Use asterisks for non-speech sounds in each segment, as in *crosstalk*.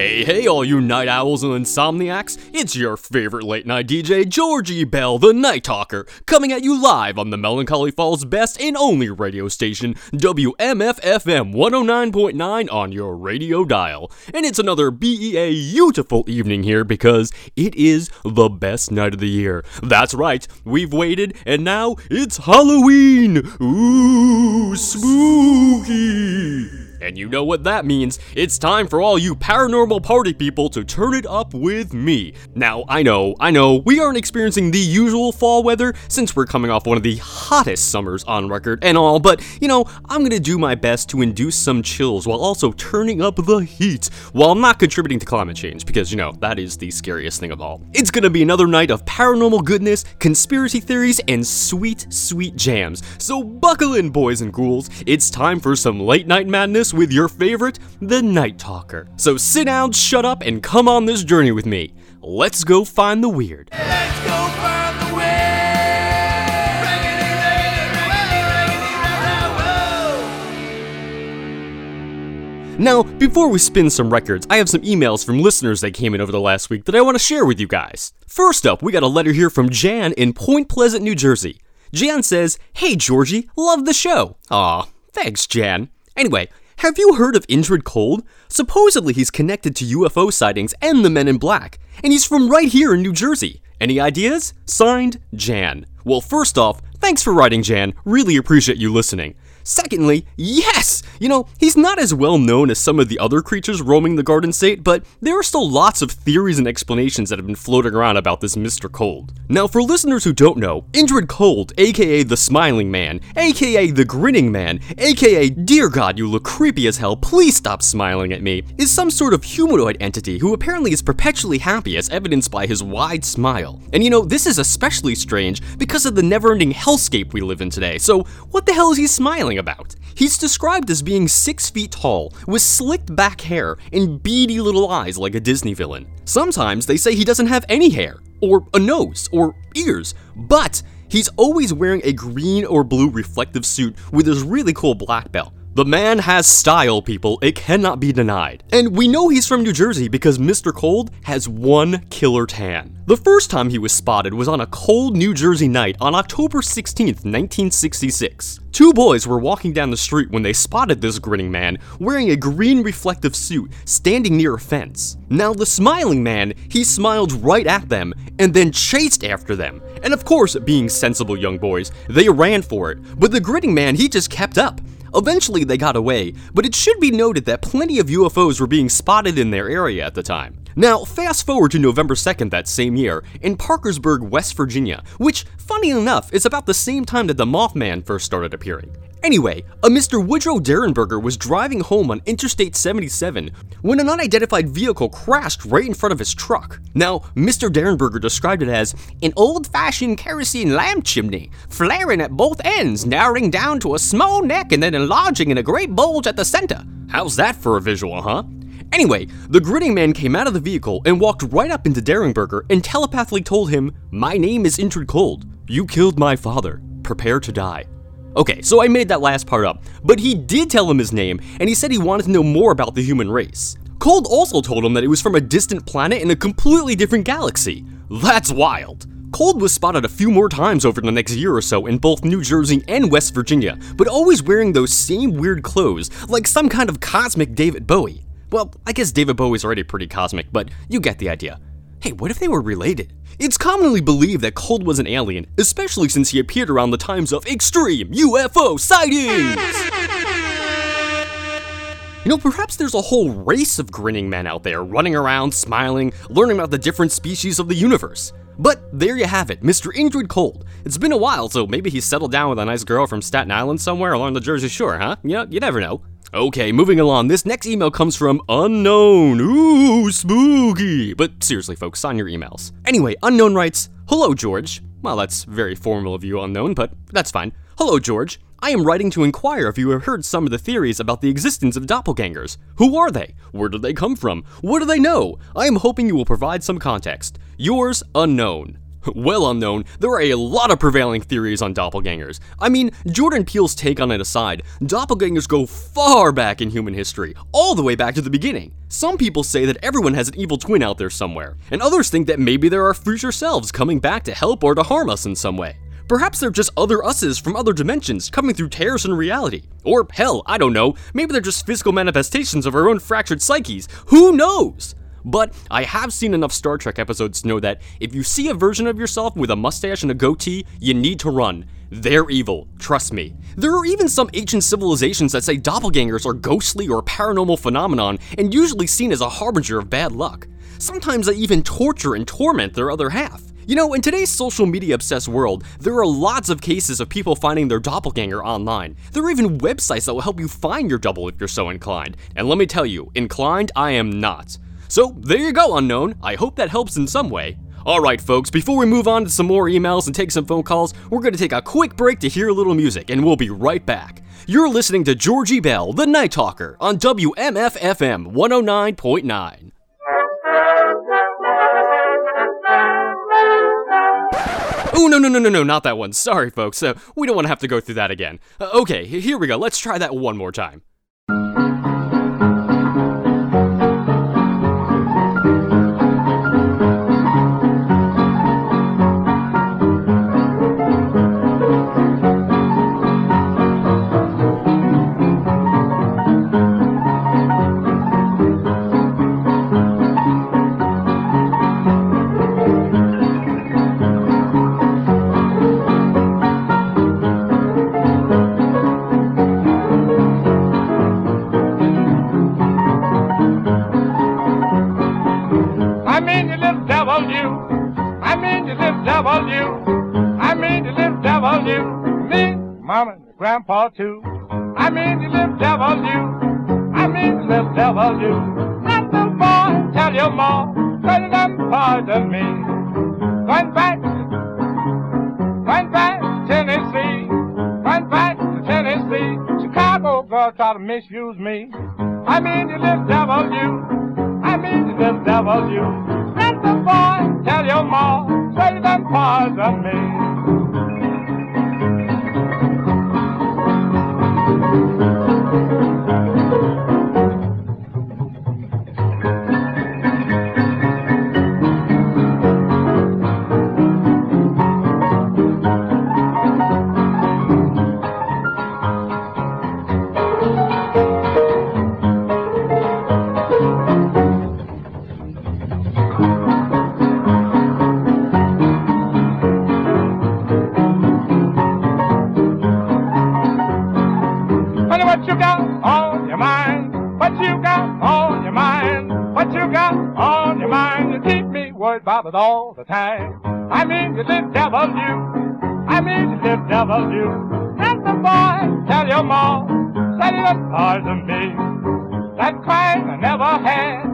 Hey, hey, all you night owls and insomniacs, it's your favorite late night DJ, Georgie Bell, the Night Talker, coming at you live on the Melancholy Falls best and only radio station, WMFFM 109.9 on your radio dial. And it's another BEA beautiful evening here because it is the best night of the year. That's right, we've waited and now it's Halloween! Ooh, spooky! And you know what that means. It's time for all you paranormal party people to turn it up with me. Now, I know, I know, we aren't experiencing the usual fall weather since we're coming off one of the hottest summers on record and all, but you know, I'm gonna do my best to induce some chills while also turning up the heat while not contributing to climate change because you know, that is the scariest thing of all. It's gonna be another night of paranormal goodness, conspiracy theories, and sweet, sweet jams. So buckle in, boys and ghouls. It's time for some late night madness with your favorite, the Night Talker. So sit down, shut up, and come on this journey with me. Let's go find the weird. Let's go find the way. Now, before we spin some records, I have some emails from listeners that came in over the last week that I want to share with you guys. First up, we got a letter here from Jan in Point Pleasant, New Jersey. Jan says, Hey Georgie, love the show. Aw, thanks, Jan. Anyway, have you heard of Indrid Cold? Supposedly he's connected to UFO sightings and the Men in Black, and he's from right here in New Jersey. Any ideas? Signed, Jan. Well, first off, thanks for writing, Jan. Really appreciate you listening. Secondly, yes! You know, he's not as well known as some of the other creatures roaming the Garden State, but there are still lots of theories and explanations that have been floating around about this Mr. Cold. Now, for listeners who don't know, Indrid Cold, aka the Smiling Man, aka the Grinning Man, aka Dear God, you look creepy as hell, please stop smiling at me, is some sort of humanoid entity who apparently is perpetually happy as evidenced by his wide smile. And you know, this is especially strange because of the never ending hellscape we live in today, so what the hell is he smiling about? He's described as being six feet tall, with slicked back hair and beady little eyes like a Disney villain. Sometimes they say he doesn't have any hair, or a nose, or ears, but he's always wearing a green or blue reflective suit with his really cool black belt. The man has style, people. It cannot be denied. And we know he's from New Jersey because Mr. Cold has one killer tan. The first time he was spotted was on a cold New Jersey night on October 16th, 1966. Two boys were walking down the street when they spotted this grinning man wearing a green reflective suit standing near a fence. Now, the smiling man, he smiled right at them and then chased after them. And of course, being sensible young boys, they ran for it. But the grinning man, he just kept up. Eventually, they got away, but it should be noted that plenty of UFOs were being spotted in their area at the time. Now, fast forward to November 2nd that same year, in Parkersburg, West Virginia, which, funny enough, is about the same time that the Mothman first started appearing. Anyway, a Mr. Woodrow Derenberger was driving home on Interstate 77 when an unidentified vehicle crashed right in front of his truck. Now, Mr. Derenberger described it as an old fashioned kerosene lamp chimney, flaring at both ends, narrowing down to a small neck and then enlarging in a great bulge at the center. How's that for a visual, huh? Anyway, the grinning man came out of the vehicle and walked right up into Derenberger and telepathically told him, My name is Indrid Cold. You killed my father. Prepare to die. Okay, so I made that last part up, but he did tell him his name, and he said he wanted to know more about the human race. Cold also told him that it was from a distant planet in a completely different galaxy. That's wild. Cold was spotted a few more times over the next year or so in both New Jersey and West Virginia, but always wearing those same weird clothes, like some kind of cosmic David Bowie. Well, I guess David Bowie's already pretty cosmic, but you get the idea. Hey, what if they were related? It's commonly believed that Cold was an alien, especially since he appeared around the times of extreme UFO sightings! You know, perhaps there's a whole race of grinning men out there running around, smiling, learning about the different species of the universe. But there you have it, Mr. Indrid Cold. It's been a while, so maybe he's settled down with a nice girl from Staten Island somewhere along the Jersey Shore, huh? Yeah, you never know. Okay, moving along. This next email comes from Unknown. Ooh, spooky. But seriously, folks, sign your emails. Anyway, Unknown writes Hello, George. Well, that's very formal of you, Unknown, but that's fine. Hello, George. I am writing to inquire if you have heard some of the theories about the existence of doppelgangers. Who are they? Where did they come from? What do they know? I am hoping you will provide some context. Yours, unknown. *laughs* Well unknown, there are a lot of prevailing theories on doppelgangers. I mean, Jordan Peele's take on it aside, doppelgangers go far back in human history, all the way back to the beginning. Some people say that everyone has an evil twin out there somewhere, and others think that maybe there are future selves coming back to help or to harm us in some way. Perhaps they're just other us's from other dimensions coming through tears in reality. Or hell, I don't know, maybe they're just physical manifestations of our own fractured psyches. Who knows? But I have seen enough Star Trek episodes to know that if you see a version of yourself with a mustache and a goatee, you need to run. They're evil, trust me. There are even some ancient civilizations that say doppelgangers are ghostly or paranormal phenomenon and usually seen as a harbinger of bad luck. Sometimes they even torture and torment their other half. You know, in today's social media obsessed world, there are lots of cases of people finding their doppelganger online. There are even websites that will help you find your double if you're so inclined. And let me tell you, inclined I am not. So there you go, unknown. I hope that helps in some way. Alright, folks, before we move on to some more emails and take some phone calls, we're going to take a quick break to hear a little music, and we'll be right back. You're listening to Georgie Bell, the Night Talker, on WMFFM 109.9. Oh, no, no, no, no, no, not that one. Sorry, folks. Uh, we don't want to have to go through that again. Uh, okay, here we go. Let's try that one more time. You devil you. Let the boy tell your ma, tell them pardon me. Going back, going back to Tennessee. Going back to Tennessee. Chicago girl try to misuse me. I mean you little devil you. I mean you little devil you. Let the boy tell your ma, say them pardon me. About it all the time. I mean, little devil, you. I mean, little devil, you. Let the boy tell your mom, say the pardon me. That kind I never had.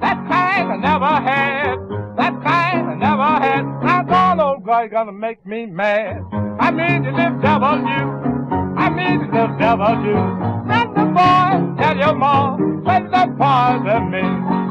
That kind I never had. That kind I never had. Now, God, old guy, gonna make me mad. I mean, little devil, you. I mean the devil you. Let the boy tell your mom, let the pardon me.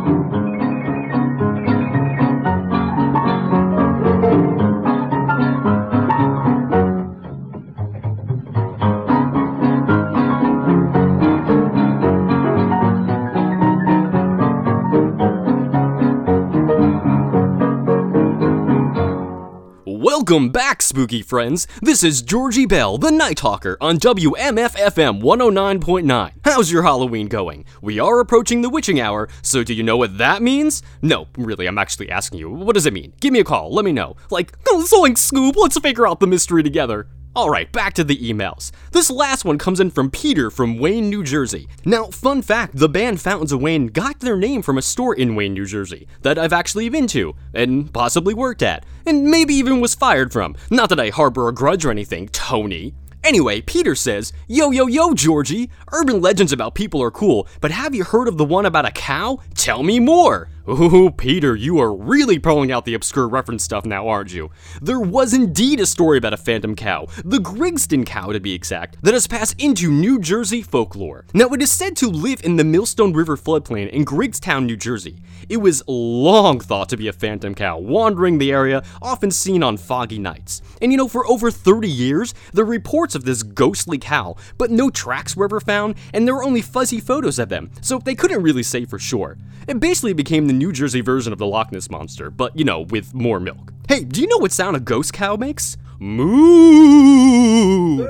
Welcome back, spooky friends. This is Georgie Bell, the Night Hawker, on WMFFM 109.9. How's your Halloween going? We are approaching the witching hour, so do you know what that means? No, really, I'm actually asking you. What does it mean? Give me a call, let me know. Like, oh, *laughs* Zoink Scoob, let's figure out the mystery together. Alright, back to the emails. This last one comes in from Peter from Wayne, New Jersey. Now, fun fact the band Fountains of Wayne got their name from a store in Wayne, New Jersey that I've actually been to, and possibly worked at, and maybe even was fired from. Not that I harbor a grudge or anything, Tony. Anyway, Peter says, Yo, yo, yo, Georgie! Urban legends about people are cool, but have you heard of the one about a cow? Tell me more! Ooh, Peter, you are really pulling out the obscure reference stuff now, aren't you? There was indeed a story about a phantom cow, the Griggstown cow to be exact, that has passed into New Jersey folklore. Now, it is said to live in the Millstone River floodplain in Griggstown, New Jersey. It was long thought to be a phantom cow, wandering the area, often seen on foggy nights. And you know, for over 30 years, there are reports of this ghostly cow, but no tracks were ever found, and there were only fuzzy photos of them, so they couldn't really say for sure. It basically became the New Jersey version of the Loch Ness Monster, but you know, with more milk. Hey, do you know what sound a ghost cow makes? Moo!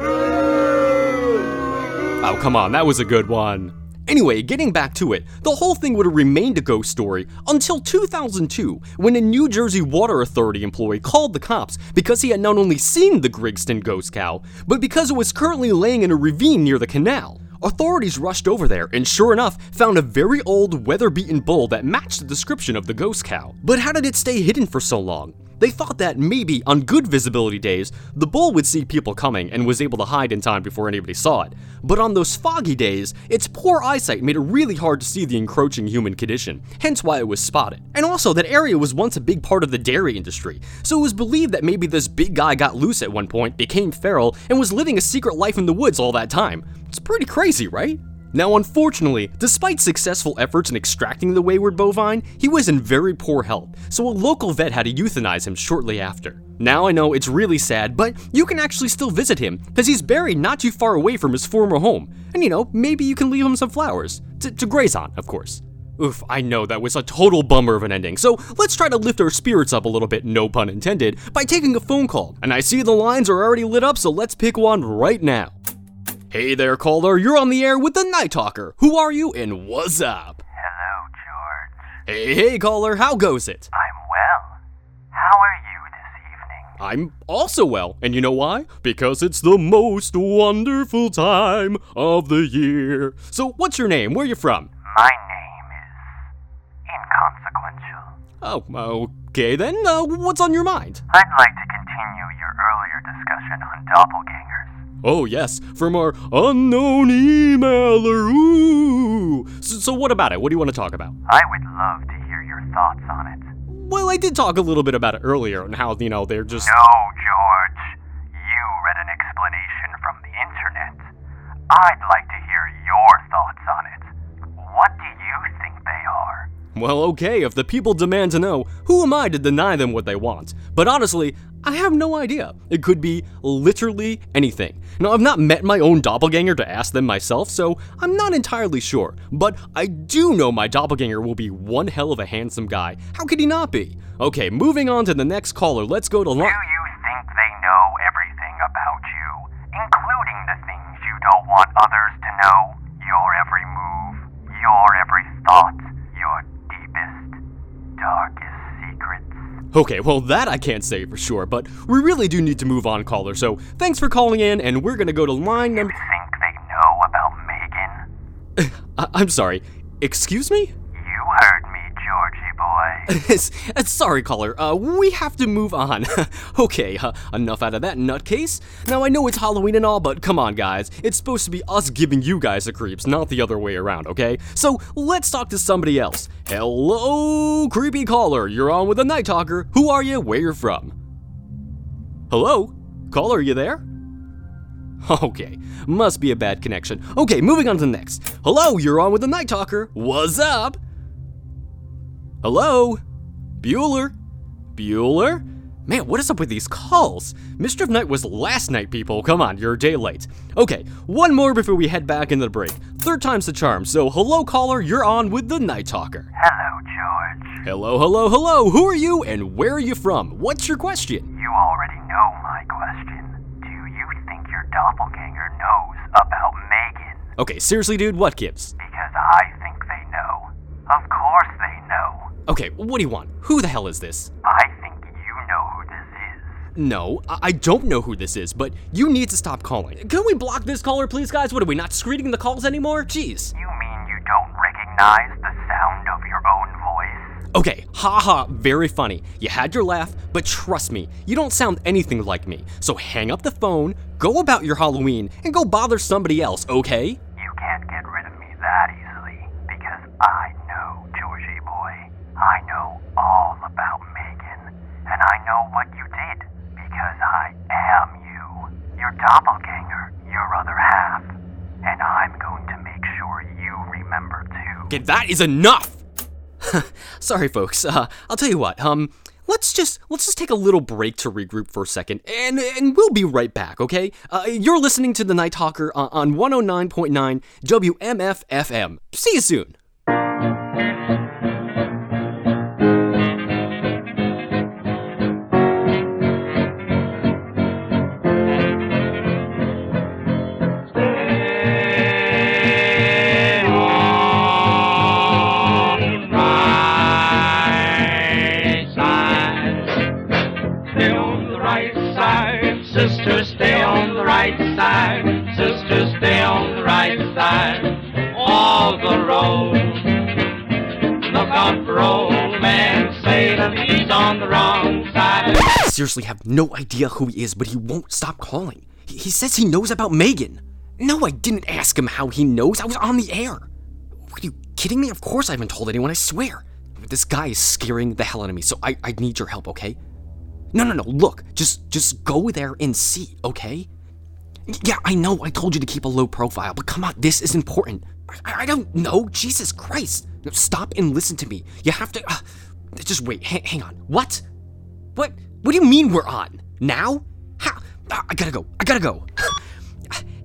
Oh, come on, that was a good one. Anyway, getting back to it, the whole thing would have remained a ghost story until 2002, when a New Jersey Water Authority employee called the cops because he had not only seen the Griggstown ghost cow, but because it was currently laying in a ravine near the canal. Authorities rushed over there and sure enough found a very old, weather beaten bull that matched the description of the ghost cow. But how did it stay hidden for so long? They thought that maybe on good visibility days, the bull would see people coming and was able to hide in time before anybody saw it. But on those foggy days, its poor eyesight made it really hard to see the encroaching human condition, hence why it was spotted. And also, that area was once a big part of the dairy industry, so it was believed that maybe this big guy got loose at one point, became feral, and was living a secret life in the woods all that time. Pretty crazy, right? Now, unfortunately, despite successful efforts in extracting the wayward bovine, he was in very poor health, so a local vet had to euthanize him shortly after. Now I know it's really sad, but you can actually still visit him, because he's buried not too far away from his former home, and you know, maybe you can leave him some flowers. To, to graze on, of course. Oof, I know that was a total bummer of an ending, so let's try to lift our spirits up a little bit, no pun intended, by taking a phone call. And I see the lines are already lit up, so let's pick one right now. Hey there, caller. You're on the air with the Night Talker. Who are you and what's up? Hello, George. Hey, hey, caller. How goes it? I'm well. How are you this evening? I'm also well. And you know why? Because it's the most wonderful time of the year. So, what's your name? Where are you from? My name is inconsequential. Oh, okay then. Uh, what's on your mind? I'd like to continue your earlier discussion on doppelgangers. Oh, yes, from our unknown emailer. Ooh. So, so, what about it? What do you want to talk about? I would love to hear your thoughts on it. Well, I did talk a little bit about it earlier and how, you know, they're just. No, George. You read an explanation from the internet. I'd like to hear your thoughts on it. What do you think they are? Well, okay, if the people demand to know, who am I to deny them what they want? But honestly, I have no idea. It could be literally anything. Now, I've not met my own doppelganger to ask them myself, so I'm not entirely sure. But I do know my doppelganger will be one hell of a handsome guy. How could he not be? Okay, moving on to the next caller, let's go to. Okay, well, that I can't say for sure, but we really do need to move on, caller, so thanks for calling in, and we're gonna go to line number. Think they know about Megan? *laughs* I- I'm sorry, excuse me? You heard me, Georgie boy. S- uh, Sorry, caller. Uh, we have to move on. *laughs* okay, uh, enough out of that nutcase. Now I know it's Halloween and all, but come on, guys. It's supposed to be us giving you guys the creeps, not the other way around. Okay? So let's talk to somebody else. Hello, creepy caller. You're on with the Night Talker. Who are you? Where you're from? Hello, caller. Are you there? *laughs* Okay, must be a bad connection. Okay, moving on to the next. Hello, you're on with the Night Talker. What's up? Hello? Bueller? Bueller? Man, what is up with these calls? Mischief Night was last night, people. Come on, you're a day late. Okay, one more before we head back into the break. Third time's the charm, so hello, caller, you're on with the Night Talker. Hello, George. Hello, hello, hello, who are you and where are you from? What's your question? You already know my question. Do you think your doppelganger knows about Megan? Okay, seriously, dude, what gives? Because I think they know. Of course they know. Okay, what do you want? Who the hell is this? I think you know who this is. No, I I don't know who this is, but you need to stop calling. Can we block this caller, please, guys? What are we not screening the calls anymore? Jeez. You mean you don't recognize the sound of your own voice? Okay, haha, very funny. You had your laugh, but trust me, you don't sound anything like me. So hang up the phone, go about your Halloween, and go bother somebody else, okay? doppelganger, your other half. And I'm going to make sure you remember too. Okay, that is enough! *laughs* Sorry, folks. Uh, I'll tell you what. Um, let's just let's just take a little break to regroup for a second, and and we'll be right back. Okay. Uh, you're listening to the Night Talker on 109.9 WMFFM. See you soon. Sister, stay on the right side. Sister, stay on the right side. Of the road. Look out for old man. That he's on the wrong side. I seriously have no idea who he is, but he won't stop calling. He says he knows about Megan. No, I didn't ask him how he knows. I was on the air. Are you kidding me? Of course I haven't told anyone, I swear. This guy is scaring the hell out of me, so I, I need your help, okay? No, no, no, look, just just go there and see, okay? Yeah, I know I told you to keep a low profile, but come on, this is important. I, I don't know, Jesus Christ. Stop and listen to me. You have to. Uh, just wait, ha- hang on. What? What? What do you mean we're on? Now? How? I gotta go. I gotta go.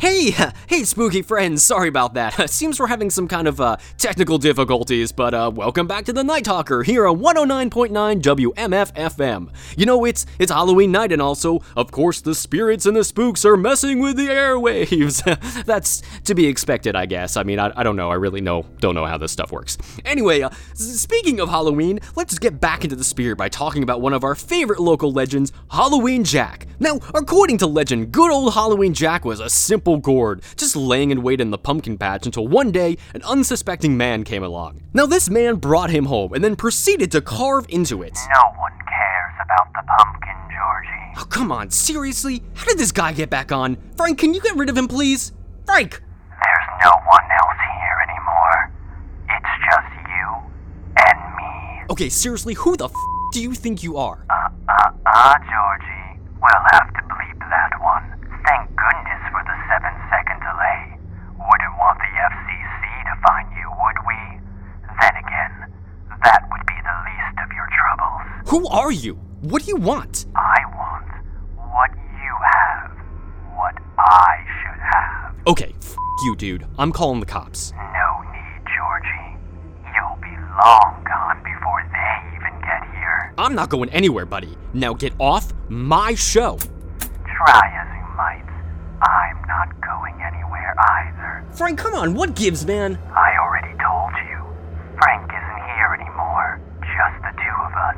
Hey, *laughs* hey, spooky friends. Sorry about that. *laughs* Seems we're having some kind of uh, technical difficulties, but uh, welcome back to the Night Talker here on 109.9 WMF FM. You know, it's it's Halloween night, and also, of course, the spirits and the spooks are messing with the airwaves. *laughs* That's to be expected, I guess. I mean, I, I don't know. I really know don't know how this stuff works. Anyway, uh, speaking of Halloween, let's get back into the spirit by talking about one of our favorite local legends, Halloween Jack. Now, according to legend, good old Halloween Jack was a simple gourd, just laying in wait in the pumpkin patch until one day an unsuspecting man came along. Now, this man brought him home and then proceeded to carve into it. No one cares about the pumpkin, Georgie. Oh, come on, seriously? How did this guy get back on? Frank, can you get rid of him, please? Frank! There's no one else here anymore. It's just you and me. Okay, seriously, who the f do you think you are? Uh, uh, uh, Georgie. We'll have to bleep that one. Thank goodness for the seven second delay. Wouldn't want the FCC to find you, would we? Then again, that would be the least of your troubles. Who are you? What do you want? I want what you have. What I should have. Okay, f you, dude. I'm calling the cops. No need, Georgie. You'll be long gone before they even get here. I'm not going anywhere, buddy. Now get off my show. Try as you might. I'm not going anywhere either. Frank, come on, what gives, man? I already told you. Frank isn't here anymore. Just the two of us.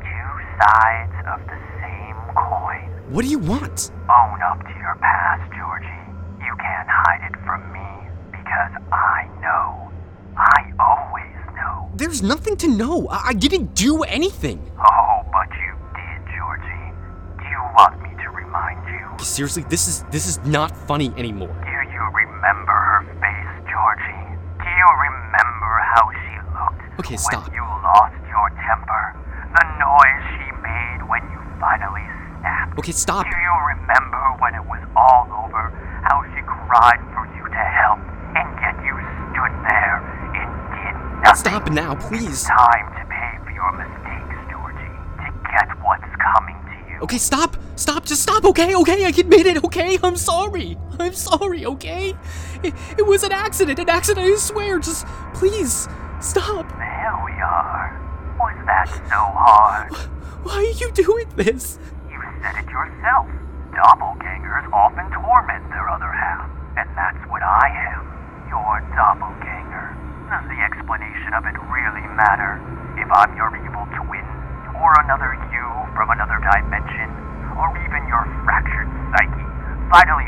Two sides of the same coin. What do you want? Own up to your past, Georgie. You can't hide it from me because I know. I always know. There's nothing to know. I, I didn't do anything. Oh, but you did, Georgie. Do you want me to remind you? Seriously, this is this is not funny anymore. Do you remember her face, Georgie? Do you remember how she looked Okay, stop. you lost your temper? The noise she made when you finally snapped. Okay, stop. Do you remember when it was all over, how she cried for you to help, and yet you stood there and did nothing? Stop now, please. Time to pay for your mistakes, Georgie, to get what's coming to you. Okay, stop. Stop. Just stop. Okay, okay. I admit it. Okay, I'm sorry. I'm sorry. Okay. It, it was an accident. An accident. I swear. Just please stop. There we are. Was that so hard? Why are you doing this? Said it yourself. Doppelgangers often torment their other half, and that's what I am. Your doppelganger. Does the explanation of it really matter? If I'm your evil twin, or another you from another dimension, or even your fractured psyche, finally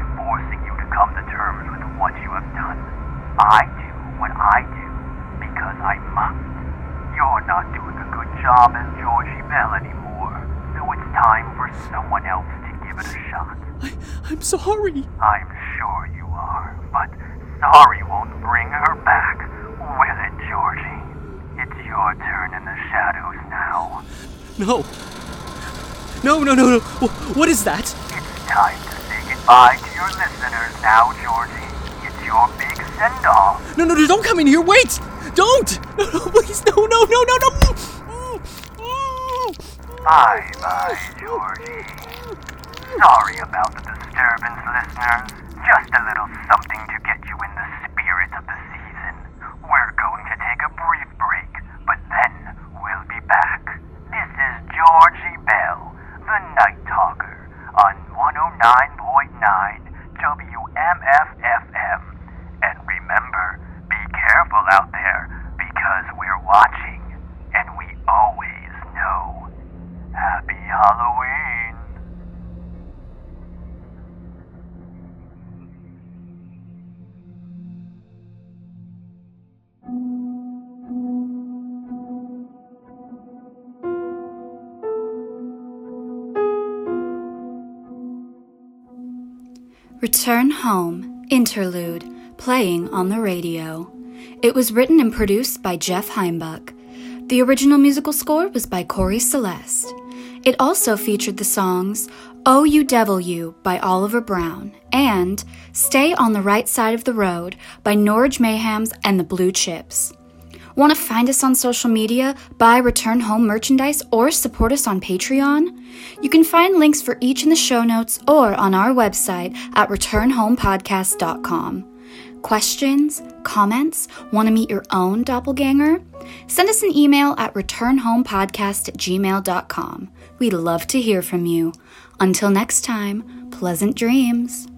I'm sure you are, but sorry won't bring her back, will it, Georgie? It's your turn in the shadows now. No. No, no, no, no. What is that? It's time to say goodbye to your listeners now, Georgie. It's your big send-off. No, no, no, don't come in here. Wait. Don't! *laughs* No, no, please, no, no, no, no, no! Bye bye, Georgie. Sorry about disturbance, listeners. Return Home, Interlude, playing on the radio. It was written and produced by Jeff Heimbuck. The original musical score was by Corey Celeste. It also featured the songs Oh You Devil You by Oliver Brown and Stay on the Right Side of the Road by Norwich Mayhems and the Blue Chips. Want to find us on social media, buy Return Home merchandise, or support us on Patreon? You can find links for each in the show notes or on our website at returnhomepodcast.com. Questions? Comments? Want to meet your own doppelganger? Send us an email at returnhomepodcast at gmail.com. We'd love to hear from you. Until next time, pleasant dreams.